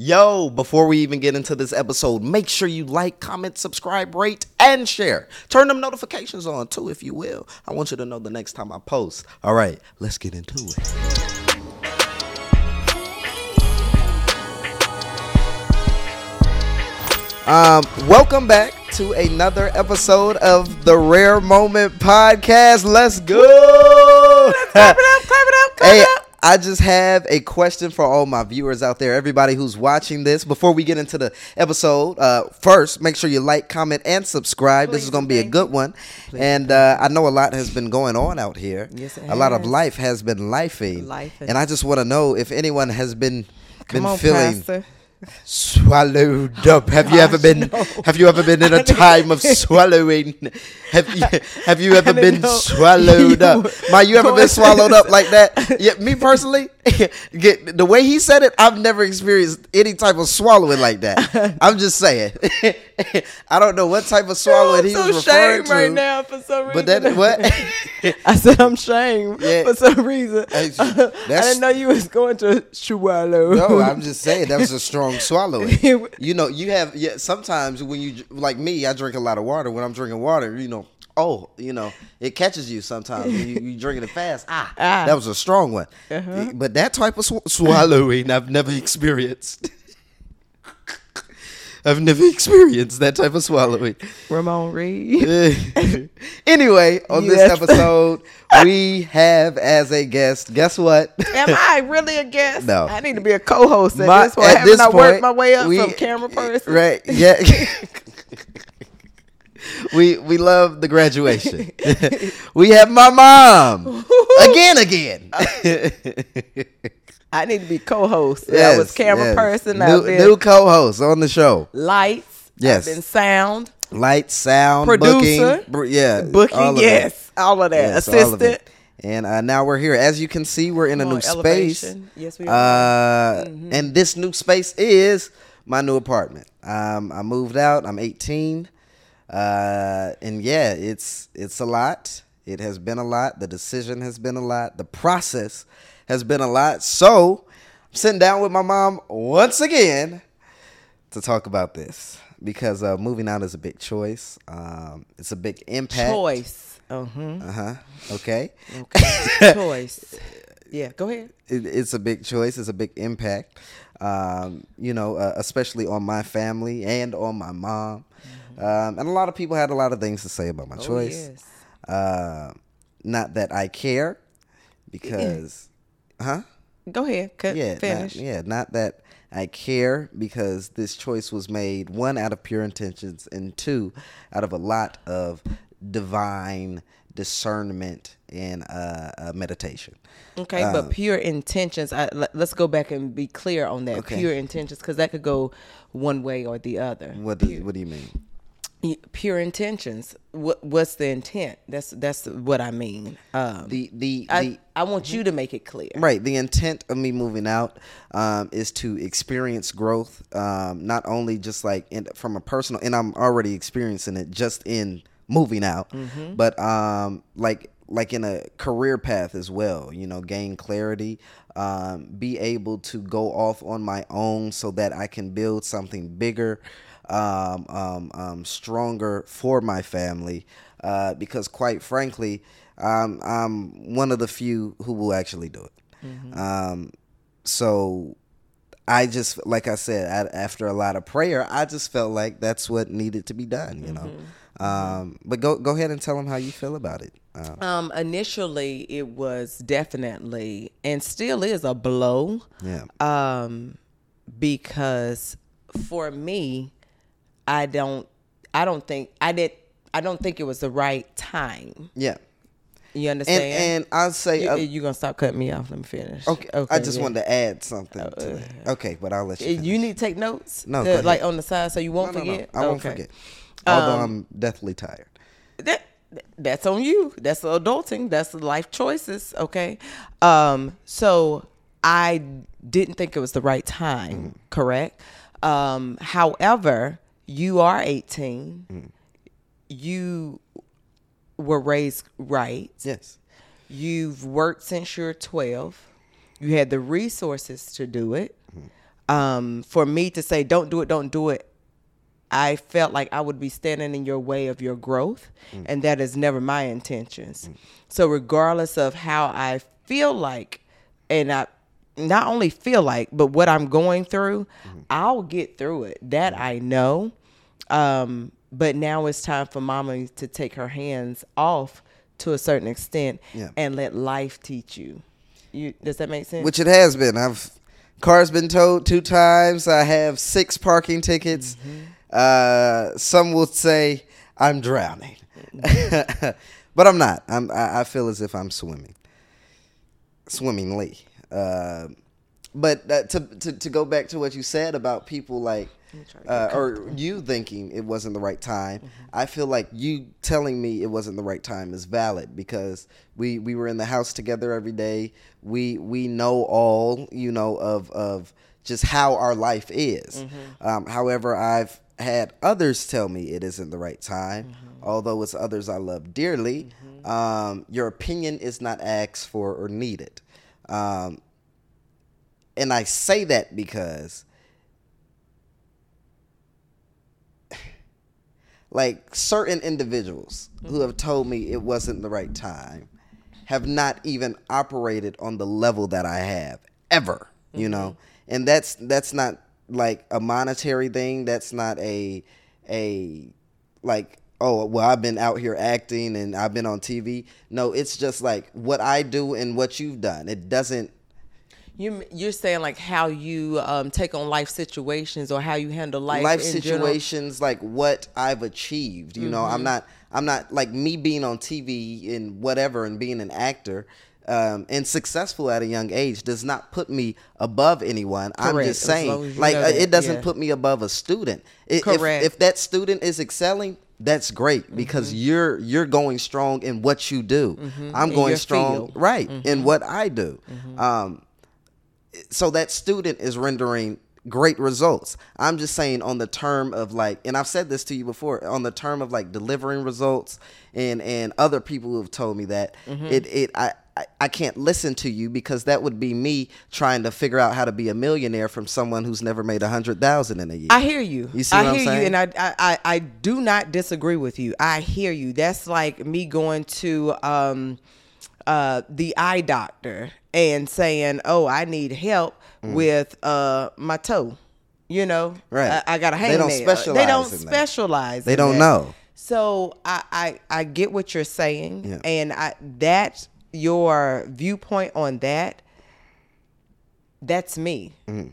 Yo, before we even get into this episode, make sure you like, comment, subscribe, rate, and share. Turn them notifications on too, if you will. I want you to know the next time I post. All right, let's get into it. Um, welcome back to another episode of the Rare Moment Podcast. Let's go! Clap it up, clap it up, clap Hey, it up. I just have a question for all my viewers out there, everybody who's watching this. Before we get into the episode, uh, first, make sure you like, comment, and subscribe. this is going to be a good one. and uh, I know a lot has been going on out here. Yes, a lot of life has been lifing. Lifing. And I just want to know if anyone has been Come been on, feeling Pastor. Swallowed up. Have you ever been? Have you ever been in a time of swallowing? Have you Have you ever been know swallowed you up? My, you ever been swallowed up like that? Yeah, me personally, get the way he said it. I've never experienced any type of swallowing like that. I'm just saying. I don't know what type of swallowing I'm he so was referring to. right now for some reason. But that what? I said I'm ashamed Yeah. for some reason. Hey, I didn't know you was going to swallow. No, I'm just saying that was a strong swallowing. You know, you have yeah. Sometimes when you like me, I drink a lot of water. When I'm drinking water, you know, oh, you know, it catches you sometimes. you, you drinking it fast. Ah, Ah. that was a strong one. Uh-huh. But that type of sw- swallowing, I've never experienced. I've never experienced that type of swallowing. Ramon Reed. anyway, on this episode, we have as a guest. Guess what? Am I really a guest? No. I need to be a co-host at My- this point. Haven't I worked my way up we- from camera person? Right. Yeah. We we love the graduation. we have my mom again, again. I need to be co-host. I Yes, was camera yes. person. New, new co-host on the show. lights. Yes. I've sound. Light, sound, Producer. booking, yeah, Booking, all of that. yes. All of that. Yes, Assistant. And uh, now we're here. As you can see, we're in a new on, space. Yes, we are. Mm-hmm. Uh, And this new space is my new apartment. Um, I moved out. I'm 18. Uh, and yeah, it's it's a lot. It has been a lot. The decision has been a lot. The process has been a lot. So I'm sitting down with my mom once again to talk about this because uh, moving out is a big choice. Um, it's a big impact. Choice. Uh-huh. Uh huh. Okay. Okay. Choice. Yeah, go ahead. it, it's a big choice. It's a big impact. Um, you know, uh, especially on my family and on my mom. Um, and a lot of people had a lot of things to say about my Oh, choice. yes. Uh, not that I care, because, huh? Go ahead. Cut, Yeah, not, yeah, not that I care because this choice was made one out of pure intentions and two out of a lot of divine discernment and uh, uh, meditation. Okay, but pure intentions. I, let, us go back and be clear on that. Okay. Pure intentions, because that could go one way or the other. What does, what do you mean? Pure intentions. What What's the intent? That's that's what I mean. Um, The the I the I want you to make it clear. Right. The intent of me moving out um, is to experience growth, um, not only just like in, from a personal, and I'm already experiencing it just in moving out, but um, like like in a career path as well. You know, gain clarity, um, be able to go off on my own so that I can build something bigger. Um, um, um, stronger for my family, uh, because quite frankly, um, I'm one of the few who will actually do it. Um, so I just, like I said, I, after a lot of prayer, I just felt like that's what needed to be done, you know. Um, but go go ahead and tell them how you feel about it. Um, Um, initially, it was definitely and still is a blow. yeah, um because for me i don't i don't think i did i don't think it was the right time yeah. you understand and I'll say, you, uh, you gonna stop cutting me off let me finish okay, okay I just yeah. Uh, wanted to add something to that. Okay, but I'll let you. Eh, Finish. you need to take notes No, to- like on the side so you won't No, no, no, forget I won't Okay. forget. Although Um, I'm deathly tired. that that's on you. That's adulting. That's life choices. Okay. Um. So I didn't think it was the right time. Mm-hmm. Correct. Um. However, you are 18. Mm-hmm. You were raised right. Yes. You've worked since you're 12. You had the resources to do it. Um, for me to say, don't do it, don't do it, I felt like I would be standing in your way of your growth, mm. and that is never my intentions. Mm. So, regardless of how I feel like, and I not only feel like, but what I'm going through, mm-hmm. I'll get through it. That mm. I know. Um, but now it's time for mama to take her hands off to a certain extent yeah. and let life teach you. You does that make sense? Which it has been. I've car's been towed two times. I have six parking tickets. Mm-hmm. Uh, some will say I'm drowning, but I'm not. I'm. I, I, feel as if I'm swimming, swimmingly. Uh, but uh, to, to to go back to what you said about people like uh, or you thinking it wasn't the right time. Mm-hmm. I feel like you telling me it wasn't the right time is valid because we we were in the house together every day. We we know all you know of of just how our life is. Mm-hmm. Um, however, I've had others tell me it isn't the right time, mm-hmm. although it's others I love dearly. Mm-hmm. Um, your opinion is not asked for or needed. Um, and I say that because like certain individuals mm-hmm. who have told me it wasn't the right time have not even operated on the level that I have ever, mm-hmm. you know. And that's that's not like a monetary thing. That's not a a like oh well I've been out here acting and I've been on TV. No, it's just like what I do and what you've done. It doesn't you you're saying like how you um, take on life situations or how you handle life life situations general? like what I've achieved. You mm-hmm. know, I'm mm-hmm. not I'm not like me being on TV and whatever and being an actor. Um, and successful at a young age does not put me above anyone. Correct. I'm just saying, like, uh, it doesn't yeah. put me above a student. It, Correct. If, if, that student is excelling, that's great because mm-hmm. you're you're going strong in what you do. Mm-hmm. I'm in going strong, field. right, in mm-hmm. what I do. Mm-hmm. Um, so that student is rendering great results. I'm just saying on the term of like, and I've said this to you before, on the term of like delivering results, and and other people who have told me that mm-hmm. it it I. I can't listen to you because that would be me trying to figure out how to be a millionaire from someone who's never made a hundred thousand in a year. I hear you. You see I hear you, and I, I I do not disagree with you. I hear you. That's like me going to um, uh, the eye doctor and saying, "Oh, I need help mm. with uh, my toe." You know, right? I, I got a hangnail. They don't specialize. They don't specialize. They don't that. know. So I, I I get what you're saying, yeah. and I that your viewpoint on that. That's me. Mm.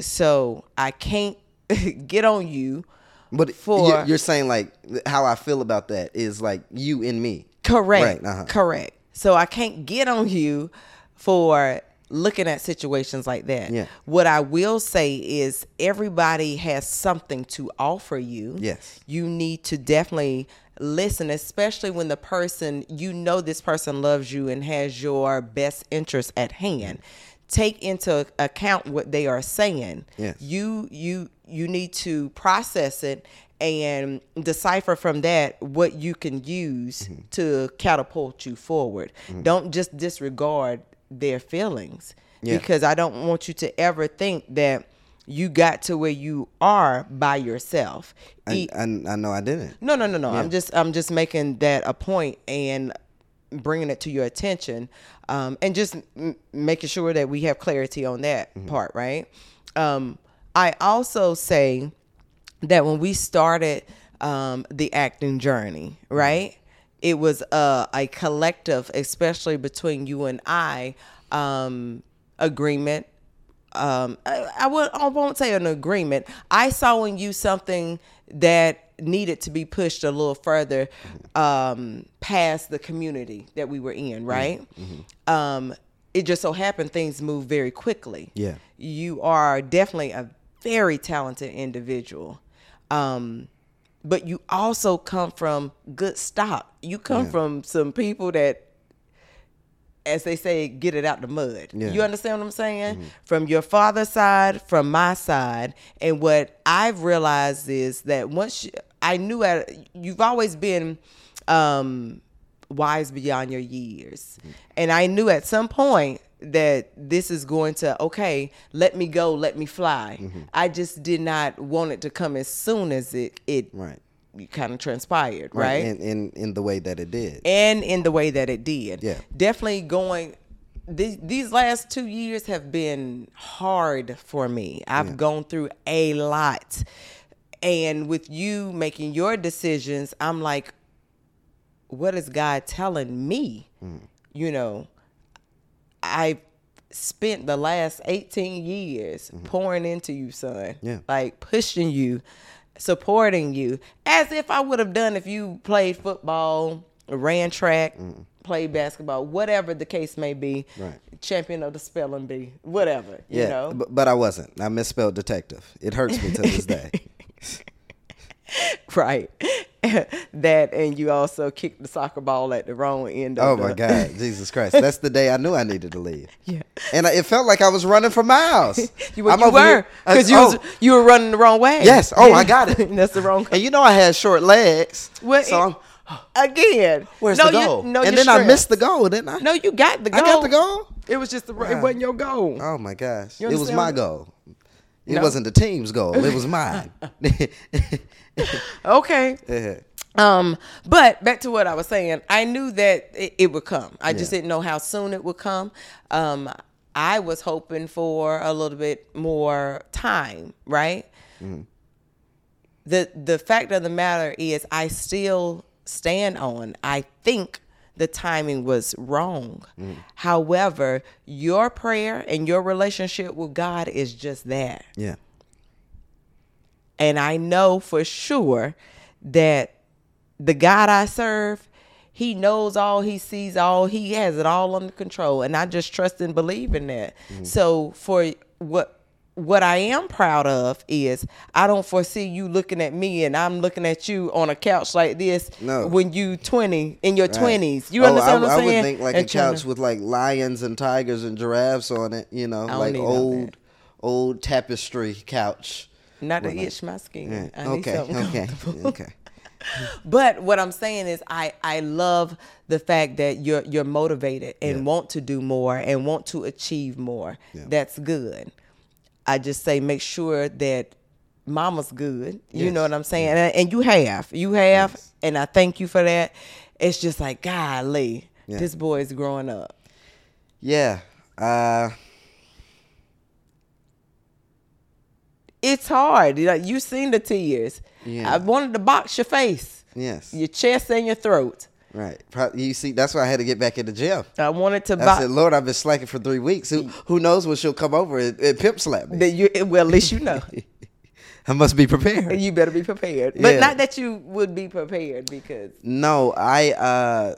So I can't get on you. But for, you're saying like how I feel about that is like you and me. Correct. Right. Uh-huh. Correct. So I can't get on you for looking at situations like that. Yeah. What I will say is everybody has something to offer you. Yes. You need to definitely listen, especially when the person you know this person loves you and has your best interest at hand. Take into account what they are saying. Yes. You you you need to process it and decipher from that what you can use mm-hmm. to catapult you forward. Mm-hmm. Don't just disregard their feelings yeah. because I don't want you to ever think that you got to where you are by yourself. I, I, I know I didn't. No, no, no, no. Yeah. I'm just I'm just making that a point and bringing it to your attention, um, and just m- making sure that we have clarity on that mm-hmm. part, right? Um, I also say that when we started um, the acting journey, right? It was a, a collective, especially between you and I, um, agreement. Um, I, I, would, I won't say an agreement. I saw in you something that needed to be pushed a little further um, past the community that we were in, right? Mm-hmm. Um, it just so happened things move very quickly. Yeah. You are definitely a very talented individual. Um, but you also come from good stock. You come yeah. from some people that, as they say, get it out the mud. Yeah. You understand what I'm saying? Mm-hmm. From your father's side, from my side, and what I've realized is that once you, I knew at you've always been um, wise beyond your years, mm-hmm. and I knew at some point that this is going to okay, let me go, let me fly. I just did not want it to come as soon as it it Right. kind of transpired, right? In, in in the way that it did. and in the way that it did. Yeah. Definitely going these, these last 2 years have been hard for me. I've gone through a lot. And with you making your decisions, I'm like what is God telling me? Mm. You know, I spent the last 18 years pouring into you, son. Mm-hmm. Yeah. Like pushing you, supporting you, as if I would have done if you played football, ran track, played basketball, whatever the case may be. Mm. Right. Champion of the spelling bee, whatever. You Yeah, know. but, but I wasn't. I misspelled detective. It hurts me to this day. right. that and you also kicked the soccer ball at the wrong end of Oh the my God, Jesus Christ! That's the day I knew I needed to leave. Yeah. and I, it felt like I was running for miles. You, you were because uh, you was oh, you were running the wrong way. Yes. Oh, I got it. That's the wrong. and you know I had short legs, Well, so it- again. where's no, the you- goal? no, and then I missed the goal, didn't I? No, you got the goal. I got the goal. It was just the. Wow. It uh, wasn't your goal. Oh my gosh, it was my goal. It No. wasn't the team's goal. It was mine. Okay. Yeah. Um, but back to what I was saying, I knew that it, it would come. I just didn't know how soon it would come. Um, I was hoping for a little bit more time, right? The the fact of the matter is, I still stand on. I think the timing was wrong. Mm. However, your prayer and your relationship with God is just that. Yeah. And I know for sure that the God I serve, He knows all, He sees all, He has it all under control. And I just trust and believe in that. Mm. So for what what I am proud of is I don't foresee you looking at me and I'm looking at you on a couch like this No. when you 20 in your Right. 20s. You Oh, understand I, what I'm I saying? would think like And a couch to- with like lions and tigers and giraffes on it. You know, like need all that. old, old tapestry couch. not to itch my skin. Yeah. I need Okay. something Okay. Okay. But what I'm saying is I I love the fact that you're you're motivated and Yeah. want to do more and want to achieve more. Yeah. That's good. I just say make sure that mama's good. You Yes. know what I'm saying? And, and you have. You have Yes. and I thank you for that. It's just like golly, Yeah. this boy is growing up. Yeah. Uh, It's hard. You know, you seen the tears. Yeah. I wanted to box your face, yes. your chest and your throat. Right. You see, that's why I had to get back in the gym. I wanted to I said, Lord, I've been slacking for three weeks. Who who knows when she'll come over and, and pimp slap me? you well at least you know. I must be prepared. You better be prepared. But Yeah. not that you would be prepared because No, I. uh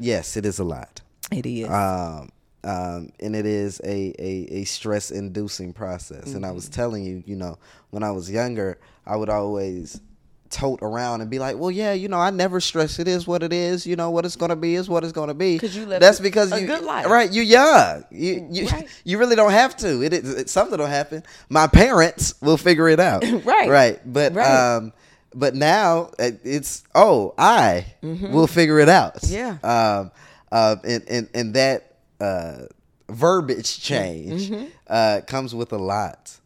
Yes, it is a lot. it is. um, um, and it is a, a, a stress inducing process. And I was telling you, you know, when I was younger, I would always tote around and be like, well, yeah, you know, I never stress. It is what it is. You know, what it's going to be is what it's going to be. 'Cause you lived That's because a you, good life. right? You're young. You, you, Right. you really don't have to. It, is it, something will happen. My parents will figure it out. Right. Right. But, Right. um, but now uh, it's oh I will figure it out. Mm-hmm. Yeah. Um, uh, and and and that uh, verbiage change uh, comes with a lot.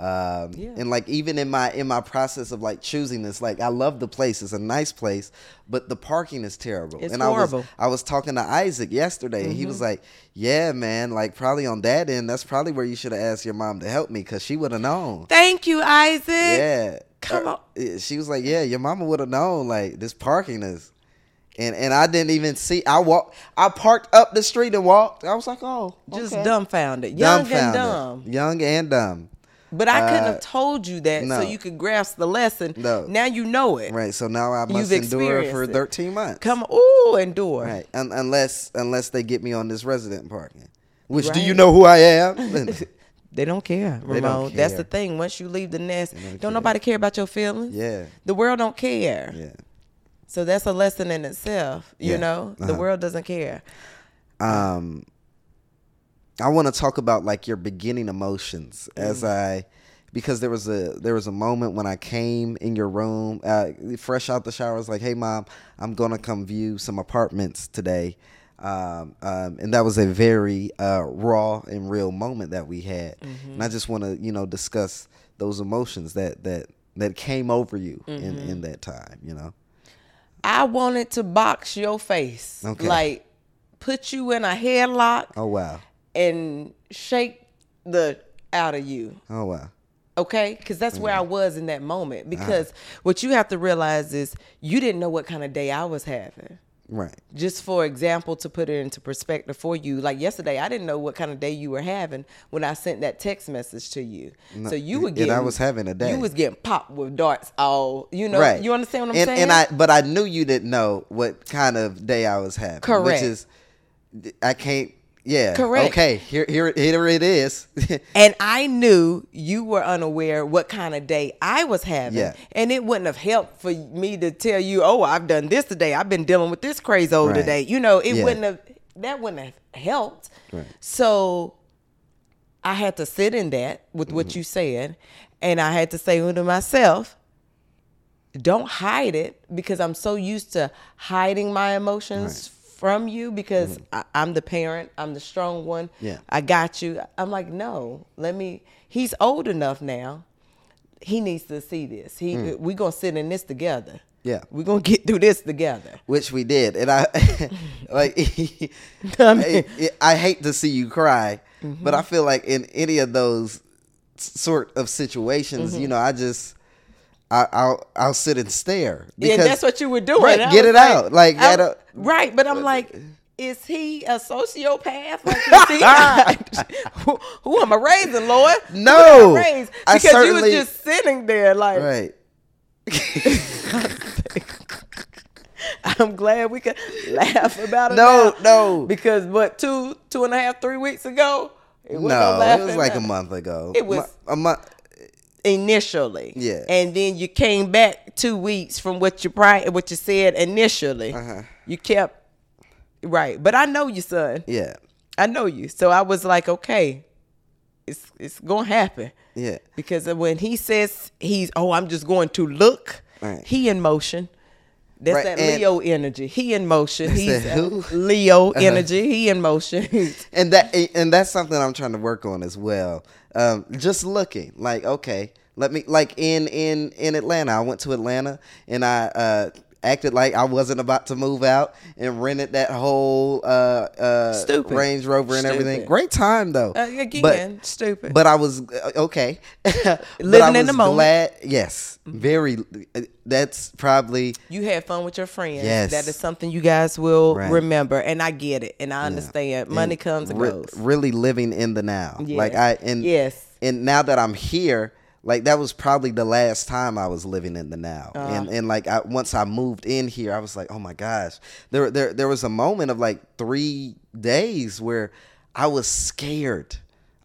Um, Yeah. and like even in my in my process of like choosing this, like I love the place. It's a nice place, but the parking is terrible. It's and horrible. I was I was talking to Isaac yesterday, and he was like, "Yeah, man, like probably on that end, that's probably where you should have asked your mom to help me because she would have known." Thank you, Isaac. Yeah. Come Uh, on. yeah, She was like, "Yeah, your mama would have known like this parking is." And and I didn't even see. I walked. I parked up the street and walked. I was like, "Oh, Just dumbfounded. Young and dumb. young and dumb." But I couldn't Uh, have told you that no. so you could grasp the lesson. No. Now you know it. Right. So now I must You've endure for it. 13 months. Come ooh, endure. Right. Un- unless unless they get me on this resident parking. Which do you know who I am? They don't care, Ramon. don't That's the thing. Once you leave the nest, don't don't, care. nobody care about your feelings. yeah. The world don't care. Yeah. So that's a lesson in itself. You Yeah. know, the Uh-huh. world doesn't care. um I want to talk about like your beginning emotions as I because there was a there was a moment when I came in your room uh, fresh out the shower I was like hey mom I'm going to come view some apartments today Um, um, and that was a very uh, raw and real moment that we had. And I just want to, you know, discuss those emotions that that that came over you in in that time. You know. I wanted to box your face, Okay. like put you in a headlock Oh wow. And shake the out of you. Oh wow. okay because that's where i mm-hmm. was in that moment uh-huh. because what you have to realize is you didn't know what kind of day i was having Right. just for example to put it into perspective for you like yesterday i didn't know what kind of day you were having when i sent that text message to you so you were and getting I was having a day. you was getting popped with darts all you know right. you understand what i'm and, saying And I, but I knew you didn't know what kind of day I was having. Correct. Which is, I can't. Yeah. Correct. Okay. Here, here, here it is. And I knew you were unaware what kind of day I was having. Yeah. And it wouldn't have helped for me to tell you, oh, I've done this today. I've been dealing with this crazy old Right. today. You know, it Yeah. wouldn't have, that wouldn't have helped. Right. So I had to sit in that with what Mm-hmm. you said. And I had to say to myself, don't hide it because I'm so used to hiding my emotions from you because I, I'm the parent, I'm the strong one. Mm-hmm. Yeah. I got you. I'm like, no, let me. He's old enough now. He needs to see this. He, Mm. we gonna sit in this together. Yeah. we're gonna get through this together. Which we did, and I like. I mean- I, I hate to see you cry, Mm-hmm. but I feel like in any of those sort of situations, Mm-hmm. you know, I just. I, I'll I'll sit and stare. Yeah, that's what you were doing. Right, get it out. Like, I- at a- right, but I'm like, is he a sociopath? Like, he, who, who am I raising, Lord? No, I raised? Because you was just sitting there, like, Right. I'm glad we could laugh about it. No, now. no. because what two, two and a half, three weeks ago, it No, it was like a month ago. It was- a month. Initially. Yeah. And then you came back two weeks from what you pri- what you said initially. Uh-huh. You kept right, but I know you, son. Yeah, I know you. So I was like, okay, it's it's gonna happen yeah. because when he says he's oh I'm just going to look, Right. he in motion. That's Right, that and- Leo energy. He in motion. He's who? Uh-huh. Leo energy. He in motion. and that and that's something I'm trying to work on as well. Um, just looking like okay, let me like in in in Atlanta. I went to Atlanta and I uh, acted like I wasn't about to move out and rented that whole uh, uh, Stupid. Range Rover and everything. Great time though. Uh, again, but stupid. but I was uh, okay. Living I in the was moment. Glad, yes, very. uh, That's probably You had fun with your friends. Yes. That is something you guys will Right. remember. And I get it. And I understand. Money comes and re- goes. really living in the now. Like I and Yes. and now that I'm here, like that was probably the last time I was living in the now. Uh-huh. And and like I, once I moved in here, I was like, oh my gosh. There there there was a moment of like three days where I was scared.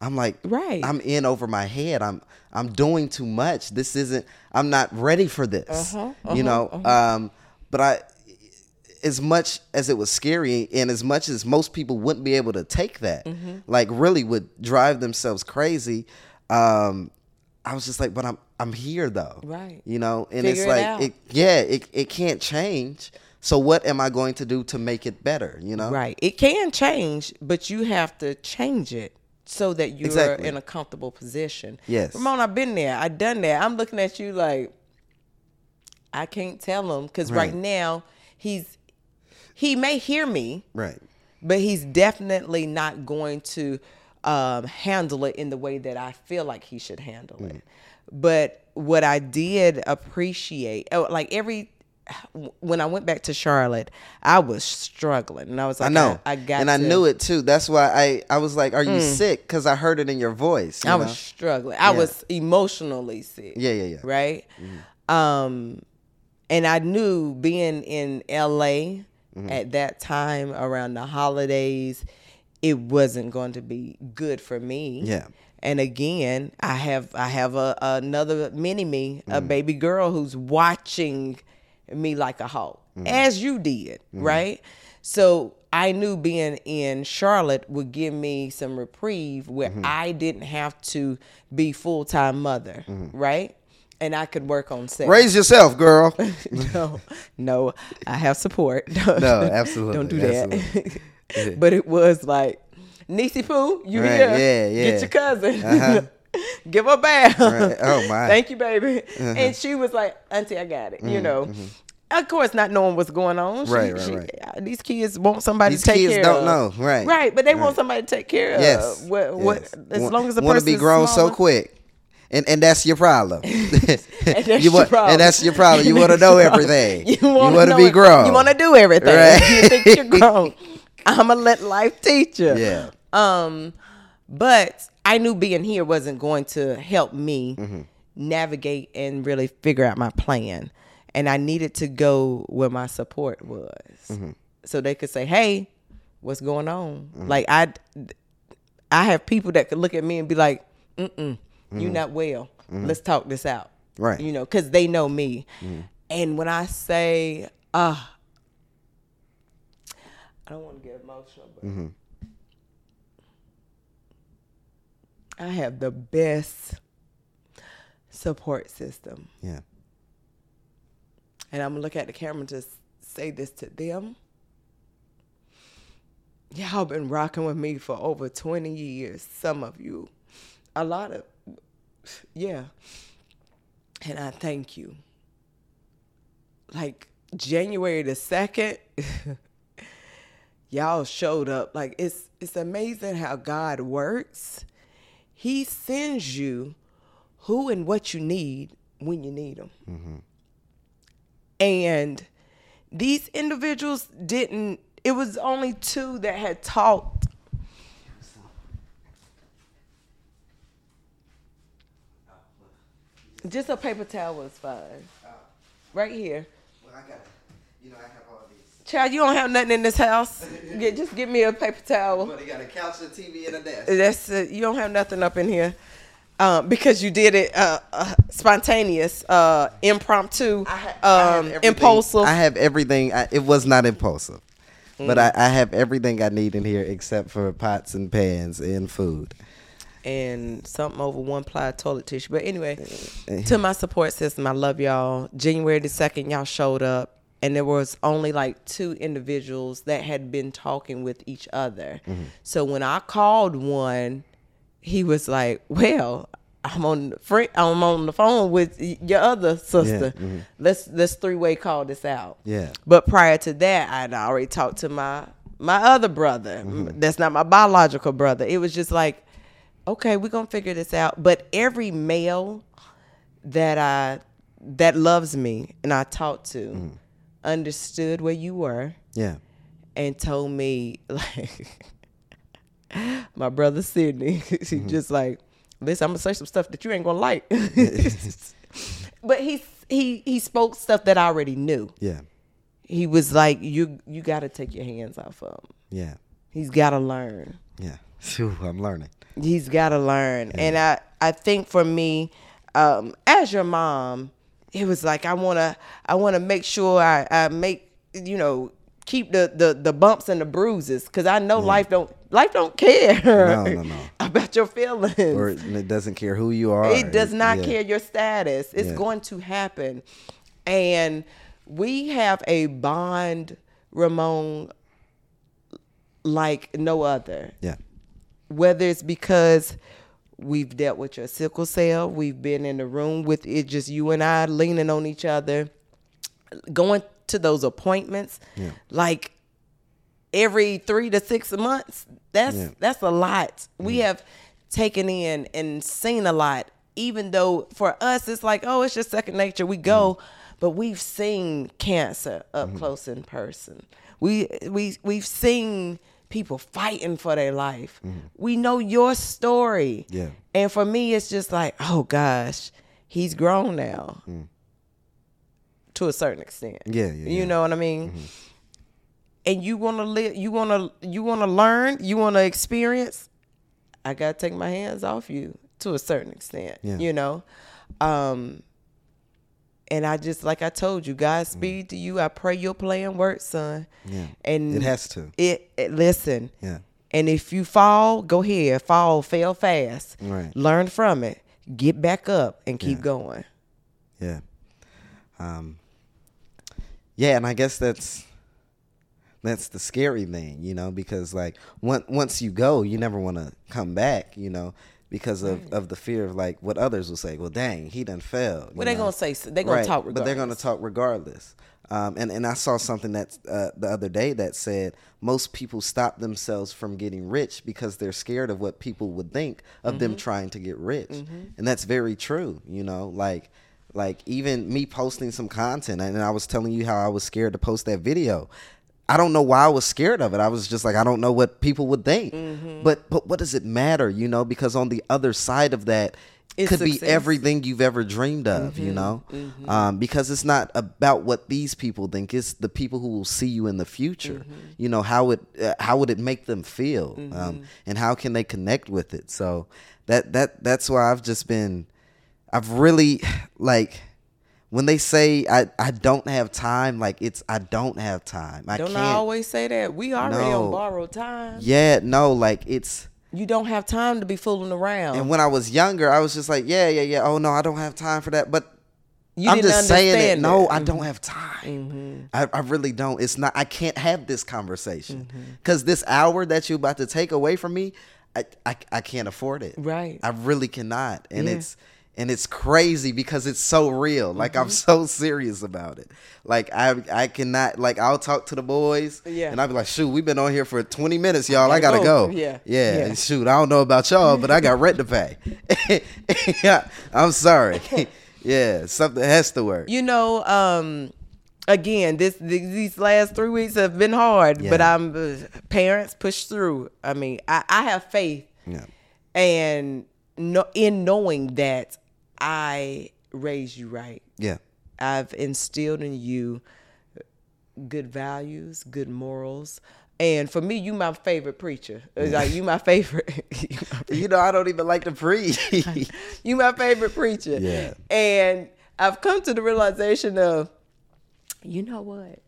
I'm like, Right. I'm in over my head. I'm I'm doing too much. This isn't. I'm not ready for this. Uh-huh, you know. Um. But I as much as it was scary and as much as most people wouldn't be able to take that Mm-hmm. like really would drive themselves crazy um i was just like but i'm i'm here though Right. you know and Figure it's like out. it yeah it, it can't change so what am i going to do to make it better you know Right. It can change, but you have to change it so that you're Exactly. in a comfortable position. Yes. Ramon, I've been there. I've done that. I'm looking at you like I can't tell him because right. Right. now he's he may hear me, right but he's definitely not going to um, handle it in the way that I feel like he should handle it. But what I did appreciate, oh, like every when I went back to Charlotte, I was struggling, and I was like, i know I, I got, and i to- knew it too that's why i i was like are you sick because i heard it in your voice you I know? was struggling. I was emotionally sick. Yeah, yeah, yeah. Right. Um, and I knew being in LA Mm-hmm. at that time around the holidays, it wasn't going to be good for me. Yeah. And again, I have I have a another mini me, a Mm. baby girl who's watching me like a hawk, Mm. as you did, Mm-hmm. right? So I knew being in Charlotte would give me some reprieve where Mm-hmm. I didn't have to be full time mother, right? And I could work on self. raise yourself girl no, no, I have support. no absolutely Don't do that. But it was like, Niecy Pooh, you Right, here? yeah, yeah. Get your cousin. Uh-huh. Give her a bath. Right. Oh, my. Thank you, baby. Uh-huh. And she was like, Auntie, I got it. You know. Of course, not knowing what's going on. She- Mm-hmm, Right, right, she- right. uh, These kids want somebody These to take kids care don't of. know, right, Right, but they want somebody to take care Yes. of. What, what, yes. as Want- long as the want person to be grown so quick. And, and that's your problem. that's you your problem. And that's your problem. You want to know everything. You want want to be grown. You want to do everything. Right. You think you're grown. I'm gonna let life teach you. Yeah. Um, but I knew being here wasn't going to help me Mm-hmm. navigate and really figure out my plan. And I needed to go where my support was, Mm-hmm. so they could say, "Hey, what's going on?" Like I, I have people that could look at me and be like, "Mm-mm, you not well. Let's talk this out." Mm-hmm. Right. You know, because they know me. And when I say, "Ah," I don't want to get emotional, but Mm-hmm. I have the best support system. Yeah. And I'm gonna look at the camera and just say this to them. Y'all been rocking with me for over 20 years. Some of you, a lot of, yeah. And I thank you. Like January the 2nd, y'all showed up. Like it's it's amazing how God works. He sends you who and what you need when you need them. Mm-hmm. And these individuals didn't, it was only two that had talked. Just a paper towel was fine. Oh. Right here. Well, I got You know, I have. Child, you don't have nothing in this house. Get, just give me a paper towel. But they got a couch, a TV, and a desk. That's uh, you don't have nothing up in here. Um, because you did it uh, uh, spontaneous, uh, impromptu, I ha- um, everything- impulsive. I have everything. I, it was not impulsive, but Mm. I, I have everything I need in here except for pots and pans and food. and something over one ply toilet tissue. But anyway, Eh. to my support system, I love y'all. January the second, y'all showed up, and there was only like two individuals that had been talking with each other. Mm-hmm. So when I called one, he was like, "Well." I'm on the fr- I'm on the phone with your other sister. Let's let's three way call this out. mm-hmm. Yeah. But prior to that, I'd already talked to my my other brother. Mm-hmm. That's not my biological brother. It was just like, okay, we're gonna figure this out. But every male that I that loves me and I talk to Mm-hmm. Understood where you were Yeah. and told me like my brother Sydney, he Mm-hmm. just like, listen, I'm gonna say some stuff that you ain't gonna like. but he he he spoke stuff that I already knew. Yeah. He was like, you you got to take your hands off of him. Yeah. He's got to learn. Yeah. Phew, I'm learning. He's got to learn. And I I think for me, um, as your mom, it was like I wanna I wanna make sure I, I make you know keep the, the the bumps and the bruises because I know life don't life don't care No, no, no. about your feelings. Or it doesn't care who you are. It does not Yeah. care your status. It's Yeah. going to happen. And we have a bond, Ramon, like no other. Yeah. Whether it's because we've dealt with your sickle cell, we've been in the room with it, just you and I leaning on each other, going to those appointments, Yeah. like every three to six months. That's Yeah. that's a lot. We have taken in and seen a lot. Even though for us it's like, oh, it's just second nature. We go, mm-hmm. but we've seen cancer up mm-hmm. close in person. We we we've seen people fighting for their life. Mm-hmm. We know your story. Yeah. And for me, it's just like, oh gosh, he's grown now. Mm. To a certain extent. Yeah, yeah, You yeah. know what I mean? Mm-hmm. And you wanna live you wanna you wanna learn, you wanna experience, I gotta take my hands off you to a certain extent. Yeah. You know? Um and I just like I told you, God Godspeed to you. I pray your plan works, son. Yeah. And It has to. It, it listen. Yeah. And if you fall, go ahead. Fall, fail fast. Right. Learn from it. Get back up and keep Yeah. going. Yeah. Um, yeah, and I guess that's that's the scary thing, you know, because like once once you go, you never want to come back, you know, because of, of the fear of like what others will say. Well, dang, he done fell. Well, they gonna say they gonna talk but they're gonna talk regardless. Um, and and I saw something that uh, the other day that said most people stop themselves from getting rich because they're scared of what people would think of Mm-hmm. them trying to get rich, and that's very true. You know, like like even me posting some content, and I was telling you how I was scared to post that video. I don't know why I was scared of it. I was just like, I don't know what people would think. Mm-hmm. But but what does it matter, you know? Because on the other side of that It's could be success. Mm-hmm. everything you've ever dreamed of, you know? Um, because it's not about what these people think; it's the people who will see you in the future. Mm-hmm. You know how it uh, how would it make them feel, um, and how can they connect with it? So that that that's why I've just been, I've really like. When they say I, I don't have time, like it's I don't have time. I Don't can't. I always say that? We already No. on borrowed time. yeah, no, like it's You don't have time to be fooling around. And when I was younger, I was just like, yeah, yeah, yeah. Oh no, I don't have time for that. But You I'm just saying it. understand No. Mm-hmm. I don't have time. I, I really don't. It's not. I can't have this conversation Mm-hmm. because this hour that you're about to take away from me, I, I, I can't afford it. Right. I really cannot. And Yeah. it's and it's crazy because it's so real. Like Mm-hmm. I'm so serious about it. Like I I cannot. Like I'll talk to the boys. Yeah. And I'll be like, shoot, we've been on here for 20 minutes, y'all. I gotta gotta go. go. Yeah. Yeah. Yeah. And shoot, I don't know about y'all, but I got rent to pay. yeah, I'm sorry. yeah, something has to work. you know, um, again, this these last three weeks have been hard, but I'm uh, parents push through. I mean, I, I have faith, Yeah. and no, in knowing that I raised you right, Yeah. I've instilled in you good values, good morals. And for me, you my favorite preacher. It's Like you my favorite. you my You know, I don't even like to preach. you my favorite preacher. Yeah. And I've come to the realization of, you know what?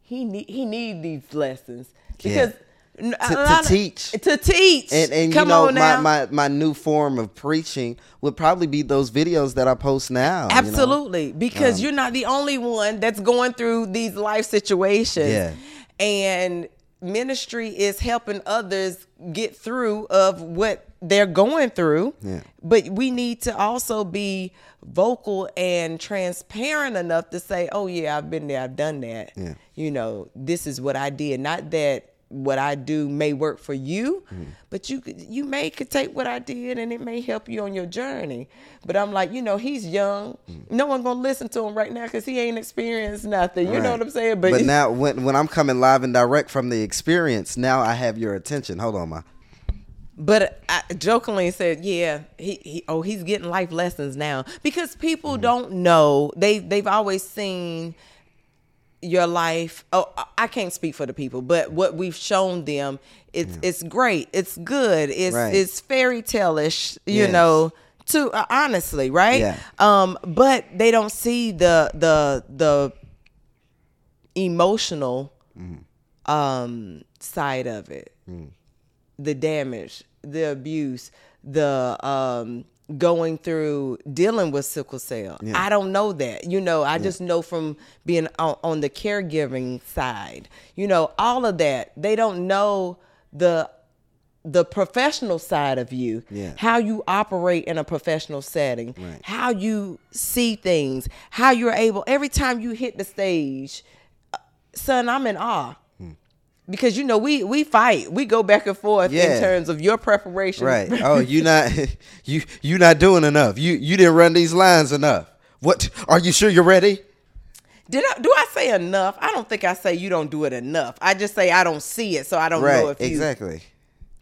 He need he need these lessons because a To- to teach. to teach. and and Come you know, on my, now. my my new form of preaching would probably be those videos that I post now. you know? Absolutely, because um, you're not the only one that's going through these life situations. Yeah. And ministry is helping others get through of what they're going through. Yeah. But we need to also be vocal and transparent enough to say, "Oh yeah, I've been there, I've done that." Yeah. You know, this is what I did. Not that what I do may work for you, Mm-hmm. but you you may could take what I did and it may help you on your journey. But I'm like, you know, he's young. Mm. No one gonna listen to him right now because he ain't experienced nothing. You know what I'm saying? But now, when when I'm coming live and direct from the experience, now I have your attention. Hold on, ma. But I jokingly said, "Yeah, he, he oh he's getting life lessons now because people Mm-hmm. don't know they they've always seen your life. Oh, I- can't speak for the people, but what we've shown them, it's it's great, it's good, it's Right. it's fairy tale-ish, you Yes. know." To uh, honestly, right? Yeah. Um, but they don't see the the the emotional Mm-hmm. um side of it Mm. the damage, the abuse, the um going through dealing with sickle cell. I don't know that. You know, I just know from being on, on the caregiving side. You know, all of that. They don't know the the professional side of you, Yeah. how you operate in a professional setting, Right. how you see things, how you're able every time you hit the stage, uh, son, I'm in awe. Because you know we we fight, we go back and forth Yeah. in terms of your preparation. Right. Oh, you not you you not doing enough. You you didn't run these lines enough. What are you sure you're ready? Did I do I say enough? I don't think I say you don't do it enough. I just say I don't see it, so I don't know if you. Exactly.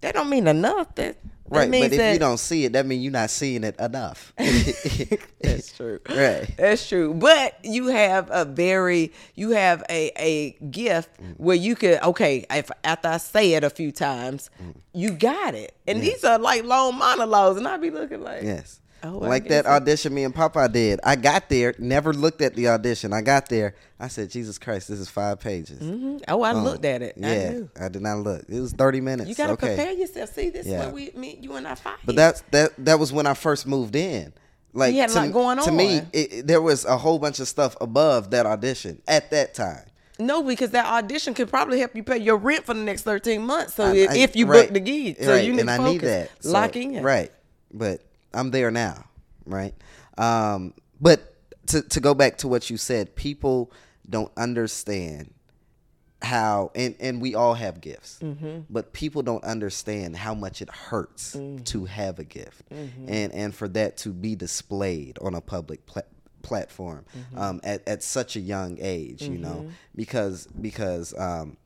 That don't mean enough. That Right. But if that, you don't see it, that means you're not seeing it enough. That's true. Right. That's true. But you have a very you have a a gift Mm. where you could okay, if after I say it a few times, Mm. you got it. And these are like long monologues and I be looking like Yes. Oh, like that audition me and Papa did. I got there, never looked at the audition. I got there. I said, Jesus Christ, this is five pages. Mm-hmm. Oh, I Oh, looked at it. I Yeah, knew. I, did not look. It was 30 minutes. You gotta okay. prepare yourself. See, this Yeah. is where we me, you and I fight. But that's that that was when I first moved in. Like a to, lot going to me, on. it, it- there was a whole bunch of stuff above that audition at that time. No, because that audition could probably help you pay your rent for the next thirteen months. So I- if, I- if you right, book the gig, so right, you need and to I need that. So, Lock in. Right. But I'm there now. Right. Um, but to to go back to what you said, people don't understand how and and we all have gifts Mm-hmm. but people don't understand how much it hurts Mm-hmm. to have a gift and and for that to be displayed on a public pla- platform Mm-hmm. um, at, at such a young age you know because because um,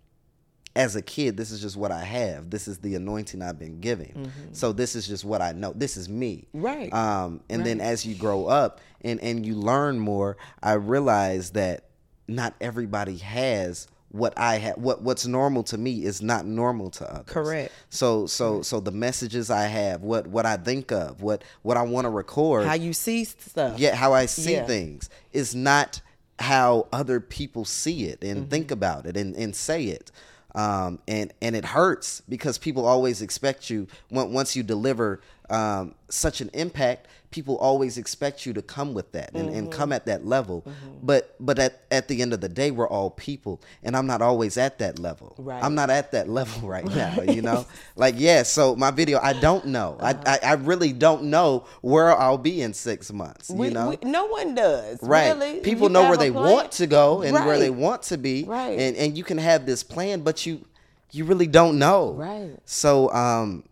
as a kid, this is just what I have. This is the anointing I've been given. So this is just what I know. This is me. Mm-hmm. Right. Um, and then as you grow up and and you learn more, I realize that not everybody has what I have. What what's normal to me is not normal to others. Correct. So so so the messages I have, what what I think of, what what I want to record, How you see stuff. yeah, how I see Yeah. things is not how other people see it and Mm-hmm. think about it and, and say it. Um, and and it hurts because people always expect you once you deliver um, such an impact. People always expect you to come with that and, and Mm-hmm. come at that level. But but at, at the end of the day, we're all people, and I'm not always at that level. Right. I'm not at that level right now. You know, like yeah. So my video, I don't know. I, I I really don't know where I'll be in six months. We, you know, we- no one does. Right. Really. People You know where they plan. want to go and where they want to be. Right. And and you can have this plan, but you you really don't know. Right. So um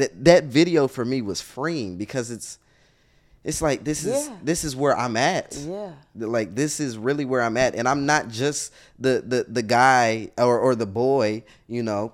that that video for me was freeing because it's it's like this is Yeah. this is where I'm at. Yeah. Like this is really where I'm at. And I'm not just the the the guy or or the boy, you know,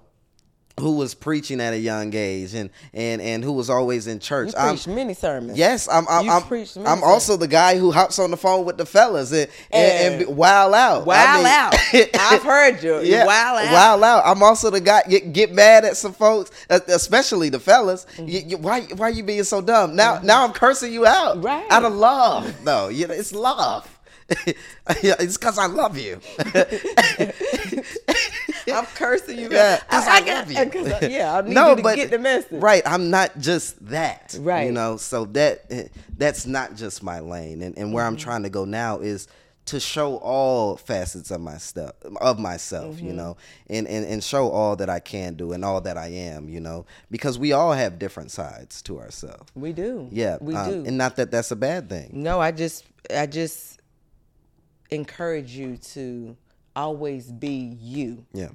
who was preaching at a young age and and and who was always in church. You I'm- preach many sermons. Yes, I'm. I'm. I'm, I'm also the guy who hops on the phone with the fellas and and, and, And- wild out. I Wow mean- out. I've heard you. Yeah, Wow out. wild out. I'm also the guy get, get mad at some folks, uh, especially the fellas. Mm-hmm. You- you- why why you being so dumb? Now now I'm cursing you out. Right. Out of love, though. You know, it's love. it's because I love you. I'm cursing you. Yeah, 'cause I got- love you. I- yeah, I need no, you to but get the message. right. I'm not just that. Right, you know, so that eh, that's not just my lane, and and where Mm-hmm. I'm trying to go now is to show all facets of my stuff of myself you Mm-hmm. know and, and and show all that i can do and all that i am you know because we all have different sides to ourselves We do. yeah We um, do. and not that that's a bad thing No, I just I just encourage you to always be you. yeah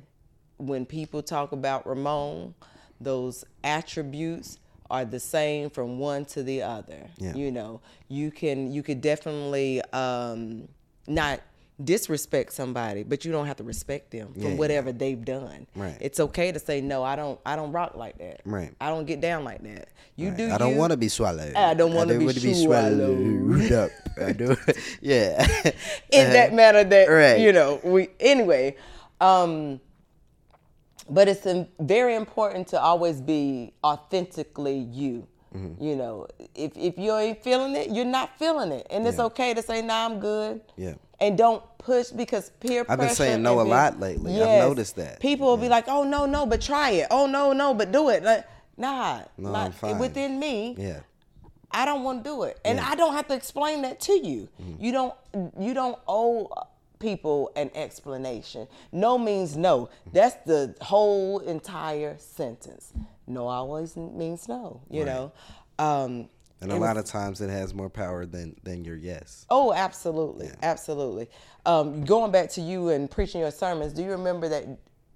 When people talk about Ramon, those attributes are the same from one to the other. Yeah. You know, you can you could definitely um not disrespect somebody, but you don't have to respect them for Yeah, yeah. whatever they've done. Right. It's okay to say no, I don't I don't rock like that. Right. I don't get down like that. You do I don't want to be swallowed. I don't wanna be swallowed. up. I do. yeah. in that manner that Right. you know we anyway um but it's very important to always be authentically you Mm-hmm. you know if if you ain't feeling it you're not feeling it and it's Yeah. okay to say nah i'm good Yeah. and don't push because peer I've been pressure saying no and a lot lately. I've noticed that. people will be like oh no no but try it oh no no but do it like nah No, fine. within me Yeah. I don't want to do it, and Yeah. Mm-hmm. I don't have to explain that to you. You don't. You don't owe people an explanation. No means no. That's the whole entire sentence. No always means no. You know. Um, And a lot of times it has more power than than your yes. Oh, absolutely, absolutely. Um, going back to you and preaching your sermons, do you remember that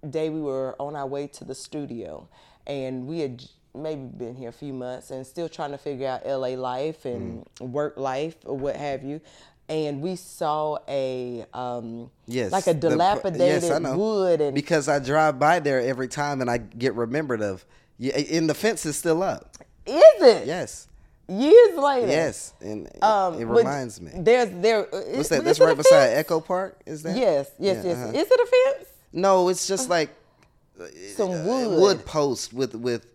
day we were on our way to the studio, and we had maybe been here a few months and still trying to figure out LA life and Mm. work life or what have you, and we saw a um, Yes. like a the dilapidated yes, wood and because I drive by there every time and I get remembered of. Yeah, and the fence is still up. is it Yes. years later? Yes, and it- Um, it reminds me. There's there. What's that? That's right beside Echo Park. Is that? Yes, yes, Yeah, yes. uh-huh. Is it a fence? No, it's just like Some uh, wood. wood post with with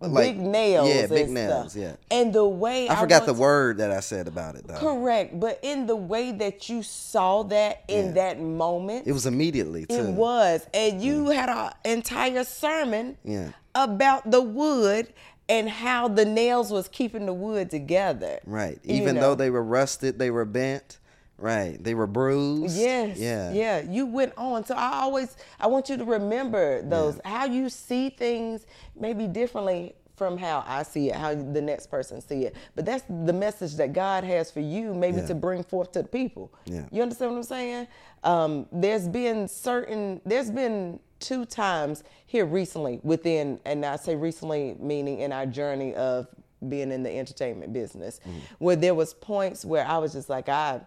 like, big nails. Yeah, big and nails. stuff. Yeah. And the way I forgot the want- word that I said about it though. Correct, but in the way that you saw that in Yeah. that moment, It was immediately too. it was, and you had an entire sermon Yeah. about the wood and how the nails was keeping the wood together. Right. Even know. though they were rusted, they were bent. Right. They were bruised. Yes. Yeah. Yeah. You went on. So I always I want you to remember those how you see things maybe differently from how I see it, how the next person see it. But that's the message that God has for you, maybe Yeah. to bring forth to the people. Yeah. You understand what I'm saying? Um, there's been certain there's been two times here recently within and I say recently meaning in our journey of being in the entertainment business Mm-hmm. where there was points where I was just like I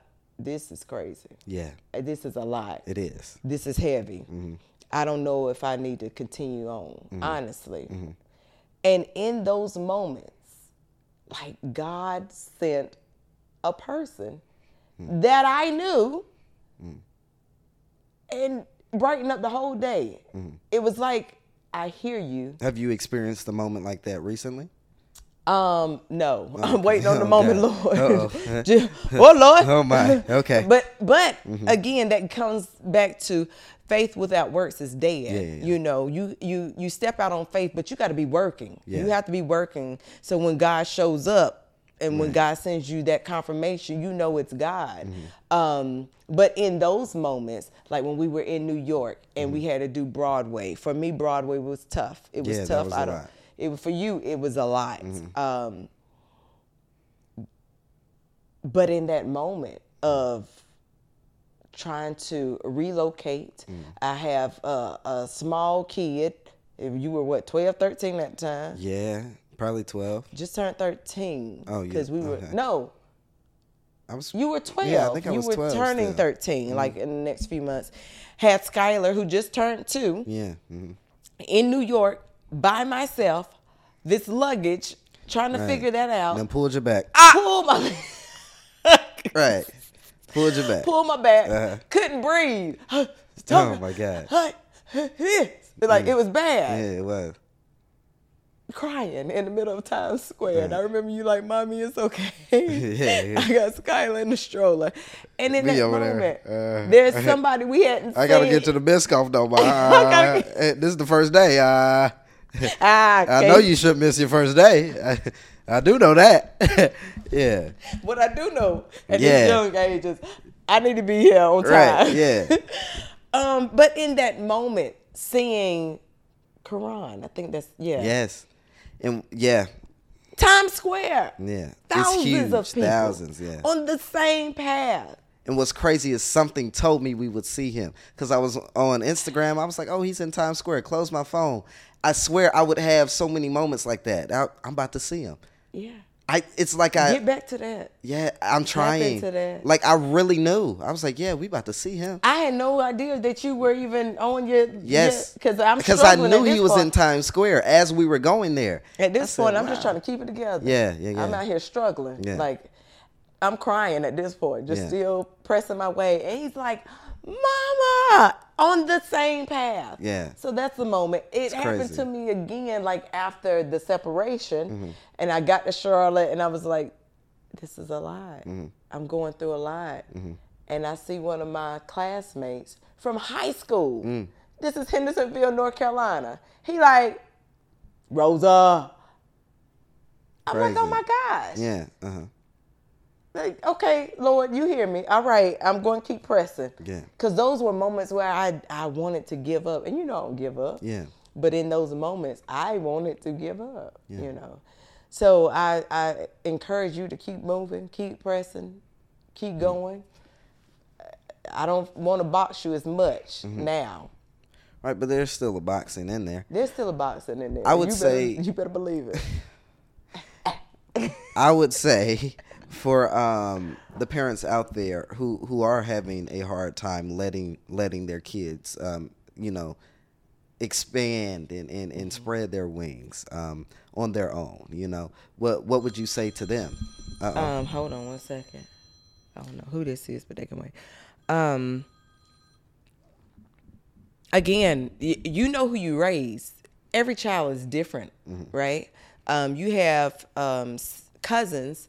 this is crazy. Yeah. This is a lot. It is. This is heavy. Mm-hmm. I don't know if I need to continue on, mm-hmm. honestly. Mm-hmm. And in those moments, like God sent a person mm. that I knew mm. and brightened up the whole day. It was like, I hear you. Have you experienced a moment like that recently? Um, no, I'm waiting on the Oh, moment, God. Lord. Oh, Lord. Oh my. Okay. But but Mm-hmm. again, that comes back to faith without works is dead. Yeah, yeah, yeah. You know, you you you step out on faith, but you got to be working. You have to be working. So when God shows up and when God sends you that confirmation, you know it's God. Mm-hmm. Um, but in those moments, like when we were in New York and Mm-hmm. we had to do Broadway, for me Broadway was tough. It was Yeah, that tough. was I don't. lot. Mm-hmm. It for you, it was a lot. Um, but in that moment of trying to relocate, Mm. I have a, a small kid. If you were what 12, 13 at the time, yeah. Probably twelve. just turned 13. Oh, yeah, Because we were okay. no, I was. you were 12. Yeah, I think I you was were 12 turning still. 13, like in the next few months. Had Skylar, who just turned two, Yeah. mhm. in New York by myself. This luggage, trying to Right. figure that out. Then pulled your back. Pull my Right. Pulled your back. pull my back, Uh-huh. couldn't breathe. Oh my God. like it was bad. Yeah, it was. Crying in the middle of Times Square. And I remember you like, Mommy, it's okay. Yeah, yeah. I got Skylar in the stroller. And in Me that over there. moment, Uh, there's somebody we hadn't I gotta seen. get to the Biscoff though. but, Uh, this is the first day. Uh, Ah, I know you shouldn't miss your first day. I, I do know that. yeah. What I do know at Yeah. this young age is I need to be here on time. Right. Yeah. um, but in that moment, seeing Quran, I think that's yeah. yes. And yeah. Times Square. Yeah. Thousands huge. of people Thousands. Yeah. on the same path. And what's crazy is something told me we would see him because I was on Instagram. I was like, "Oh, he's in Times Square." Close my phone. I swear, I would have so many moments like that. I, I'm about to see him. Yeah. I. It's like I. Get back to that. Yeah, I'm trying. into that. Like I really knew. I was like, "Yeah, we about to see him." I had no idea that you were even on your Yes, because I'm because I knew he was in Times Square as we were going there. At this said, point, I'm just trying to keep it together. Yeah, yeah, yeah. I'm out here struggling. Yeah. Like I'm crying at this point, just Yeah. still pressing my way. And he's like, "Mama," on the same path. Yeah. So that's the moment. It happened crazy. to me again, like after the separation, Mm-hmm. and I got to Charlotte, and I was like, "This is a lot. Mm-hmm. I'm going through a lot." And I see one of my classmates from high school. Mm. This is Hendersonville, North Carolina. He like, Rosa. I'm like, oh my gosh. Yeah. Uh huh. Like, okay, Lord, you hear me. All right, I'm going to keep pressing. Yeah. Because those were moments where I, I wanted to give up. And you know I don't give up. Yeah. But in those moments, I wanted to give up, yeah. you know. So I, I encourage you to keep moving, keep pressing, keep going. I don't want to box you as much Mm-hmm. now. Right, but there's still a boxing in there. There's still a boxing in there. I would you say- better, you better believe it. I would say for um, the parents out there who, who are having a hard time letting letting their kids, um, you know, expand and, and, and spread their wings um, on their own, you know, what what would you say to them? Uh-oh. Um, hold on one second. I don't know who this is, but they can wait. Um, again, y- you know who you raise. Every child is different, right? Um, you have um, cousins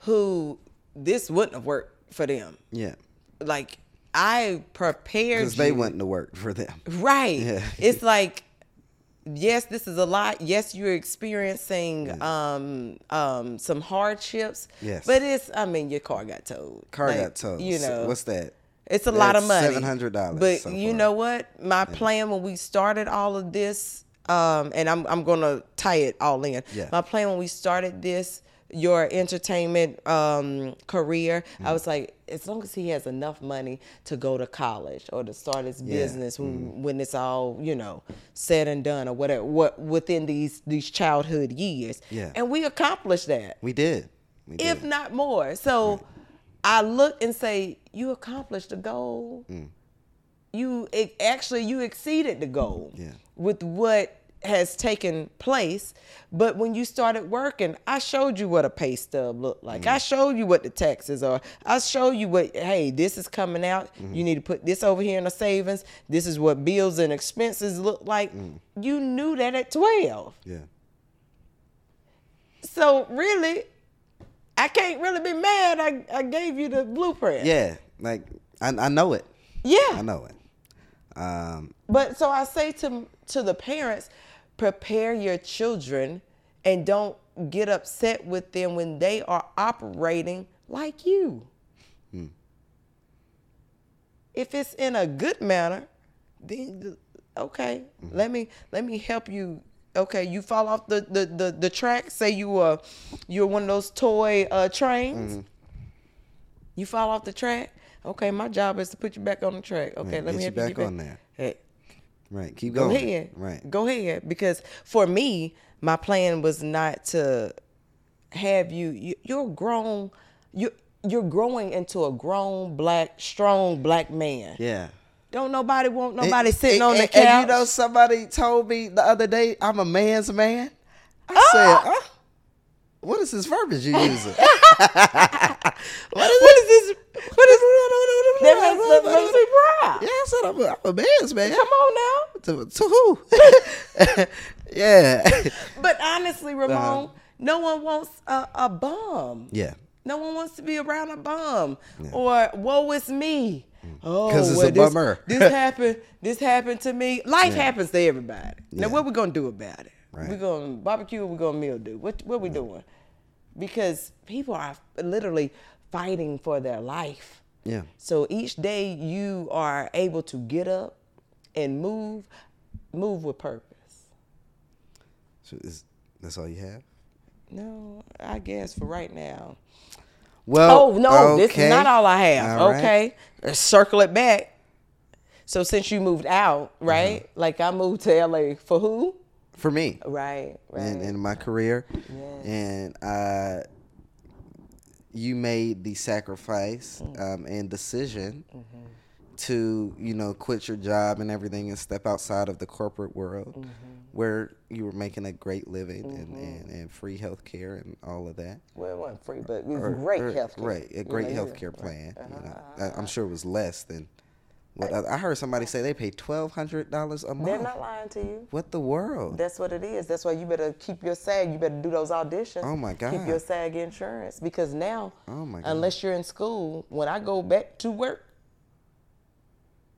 who this wouldn't have worked for them. yeah, Like I prepared because they you- went to work for them. Right. Yeah. It's like yes, this is a lot. Yes, you're experiencing um, um, some hardships. Yes. But it's, I mean, your car got towed. Car Like, got towed. You know, what's that? it's a lot of money. $700 But so you know what? My plan when we started all of this, um, and I'm I'm gonna tie it all in. Yeah. My plan when we started this, your entertainment um, career, Mm-hmm. I was like, as long as he has enough money to go to college or to start his Yeah. Business when, when it's all you know said and done or whatever, what within these these childhood years. Yeah. And we accomplished that We did. We did. if not more. So I look and say, you accomplished the goal. You it, actually you exceeded the goal Yeah. with what has taken place. But when you started working, I showed you what a pay stub looked like. I mm-hmm. showed you what the taxes are. I showed you what hey, this is coming out. Mm-hmm. You need to put this over here in the savings. This is what bills and expenses look like. Mm. You knew that at 12. yeah. So really, I can't really be mad. I, I gave you the blueprint. Yeah. Like I, I know it. Yeah. I know it. Um, But so I say to to the parents, prepare your children and don't get upset with them when they are operating like you. If it's in a good manner, then okay, let me let me help you. Okay, you fall off the the the, the track. Say you uh you're one of those toy uh trains. You fall off the track. Okay, my job is to put you back on the track. Okay, let me help you you back on there. Hey, right. Keep go going. ahead. Right. Go ahead. Because for me, my plan was not to have you. you you're grown. You you're growing into a grown black, strong black man. Yeah. Don't nobody want nobody And- sitting and- on the and- couch. And you know, somebody told me the other day, I'm a man's man. I Ah! said, huh? what is this verbiage you using? what is, what is this? What is that? That makes me proud. Yeah, I said I'm a, I'm a man's man. Come on now. To, to who? yeah. But honestly, Ramon, Uh-huh. no one wants a, a bum. Yeah. No one wants to be around a bum or woe is me. Oh, 'Cause it's well, a this, bummer. this happened. This happened to me. Life happens to everybody. Now, Yeah. what we gonna do about it? Right. We gonna barbecue. or We gonna meal do? What What we doing? Because people are literally fighting for their life. Yeah. So each day you are able to get up and move, move with purpose. So is, that's all you have? No, I guess for right now. Well, Oh no, this is not all I have. All right. Okay, Let's circle it back. So since you moved out, right? Uh-huh. Like I moved to LA for who? For me. Right, right. in, in my career, Yes. and uh, you made the sacrifice Mm. um, and decision Mm-hmm. to you know quit your job and everything and step outside of the corporate world, Mm-hmm. where you were making a great living and, and, and free health care and all of that. well, it wasn't free, but it was Or- great health care. Right, a great health. Uh-huh. care plan. You know, I, I'm sure it was less than. I, I heard somebody say they pay twelve hundred dollars a month. They're not lying to you. what the world? That's what it is. That's why you better keep your SAG. You better do those auditions. Oh, my God. Keep your SAG insurance because now, Oh, my God. unless you're in school, when I go back to work,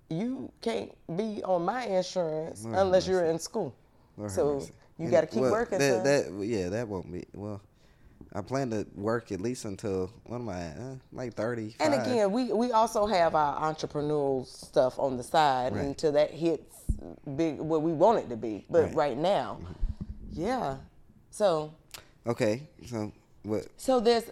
you can't be on my insurance Lord unless you're in school. Lord so mercy. you got to keep well, working. That, that yeah, that won't be well. I plan to work at least until what am I at? Uh, like thirty. And again, we, we also have our entrepreneurial stuff on the side Right. until that hits big where we want it to be. But Right. Mm-hmm. now, yeah. So okay, so what? so there's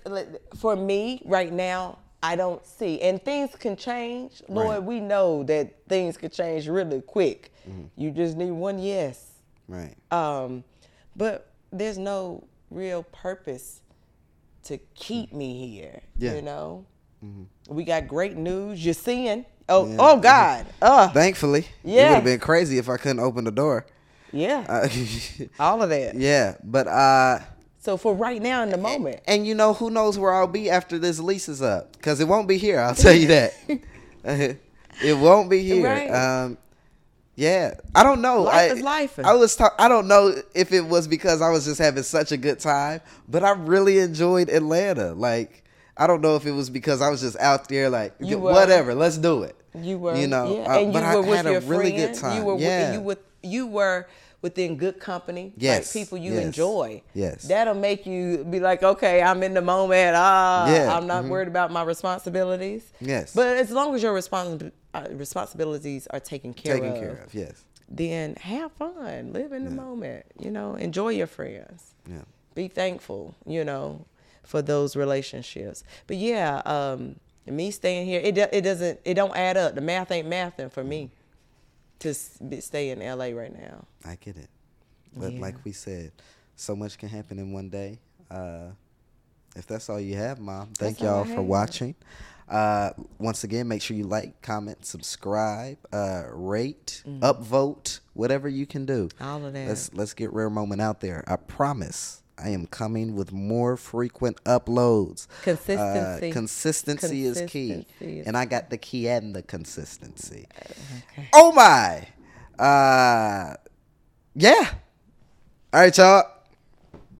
for me right now, I don't see and things can change. Lord, Right. we know that things can change really quick. Mm-hmm. You just need one yes. Right. Um, but there's no real purpose to keep me here. Yeah. You know, we got great news. You're seeing. Oh, Yeah. oh God. Uh, Thankfully, it would have been crazy if I couldn't open the door. yeah. Uh, all of that. yeah, but uh, So for right now in the moment, and you know who knows where I'll be after this lease is up? Because it won't be here. I'll tell you that. it won't be here. Right. Um, yeah, I don't know. Life I, is life. I was. Ta- I don't know if it was because I was just having such a good time, but I really enjoyed Atlanta. Like, I don't know if it was because I was just out there, like, were. whatever, let's do it. you were, you know, yeah. uh, and but you I were with had your a really good time. You were, yeah, you with, you were within good company, Yes, like people you yes, enjoy. yes. That'll make you be like, okay, I'm in the moment. Ah, Yeah, I'm not worried about my responsibilities. Yes. But as long as your respons- uh, responsibilities are taken care Taken of, care of. Yes. then have fun, live in the moment. You know, enjoy your friends. Yeah. Be thankful. You know, for those relationships. But yeah, um, me staying here, it do- it doesn't it don't add up. The math ain't mathing for me to stay in LA right now. I get it. But Yeah. like we said, so much can happen in one day. Uh, if that's all you have, Mom, thank all I y'all for have. watching. Uh, once again, make sure you like, comment, subscribe, uh, rate, upvote, whatever you can do. All of that. Let's let's get Rare Moment out there. I promise. I am coming with more frequent uploads. Consistency. Uh, consistency is key. Is And I got the key and the consistency. Okay. Oh my. Uh yeah. All right, y'all.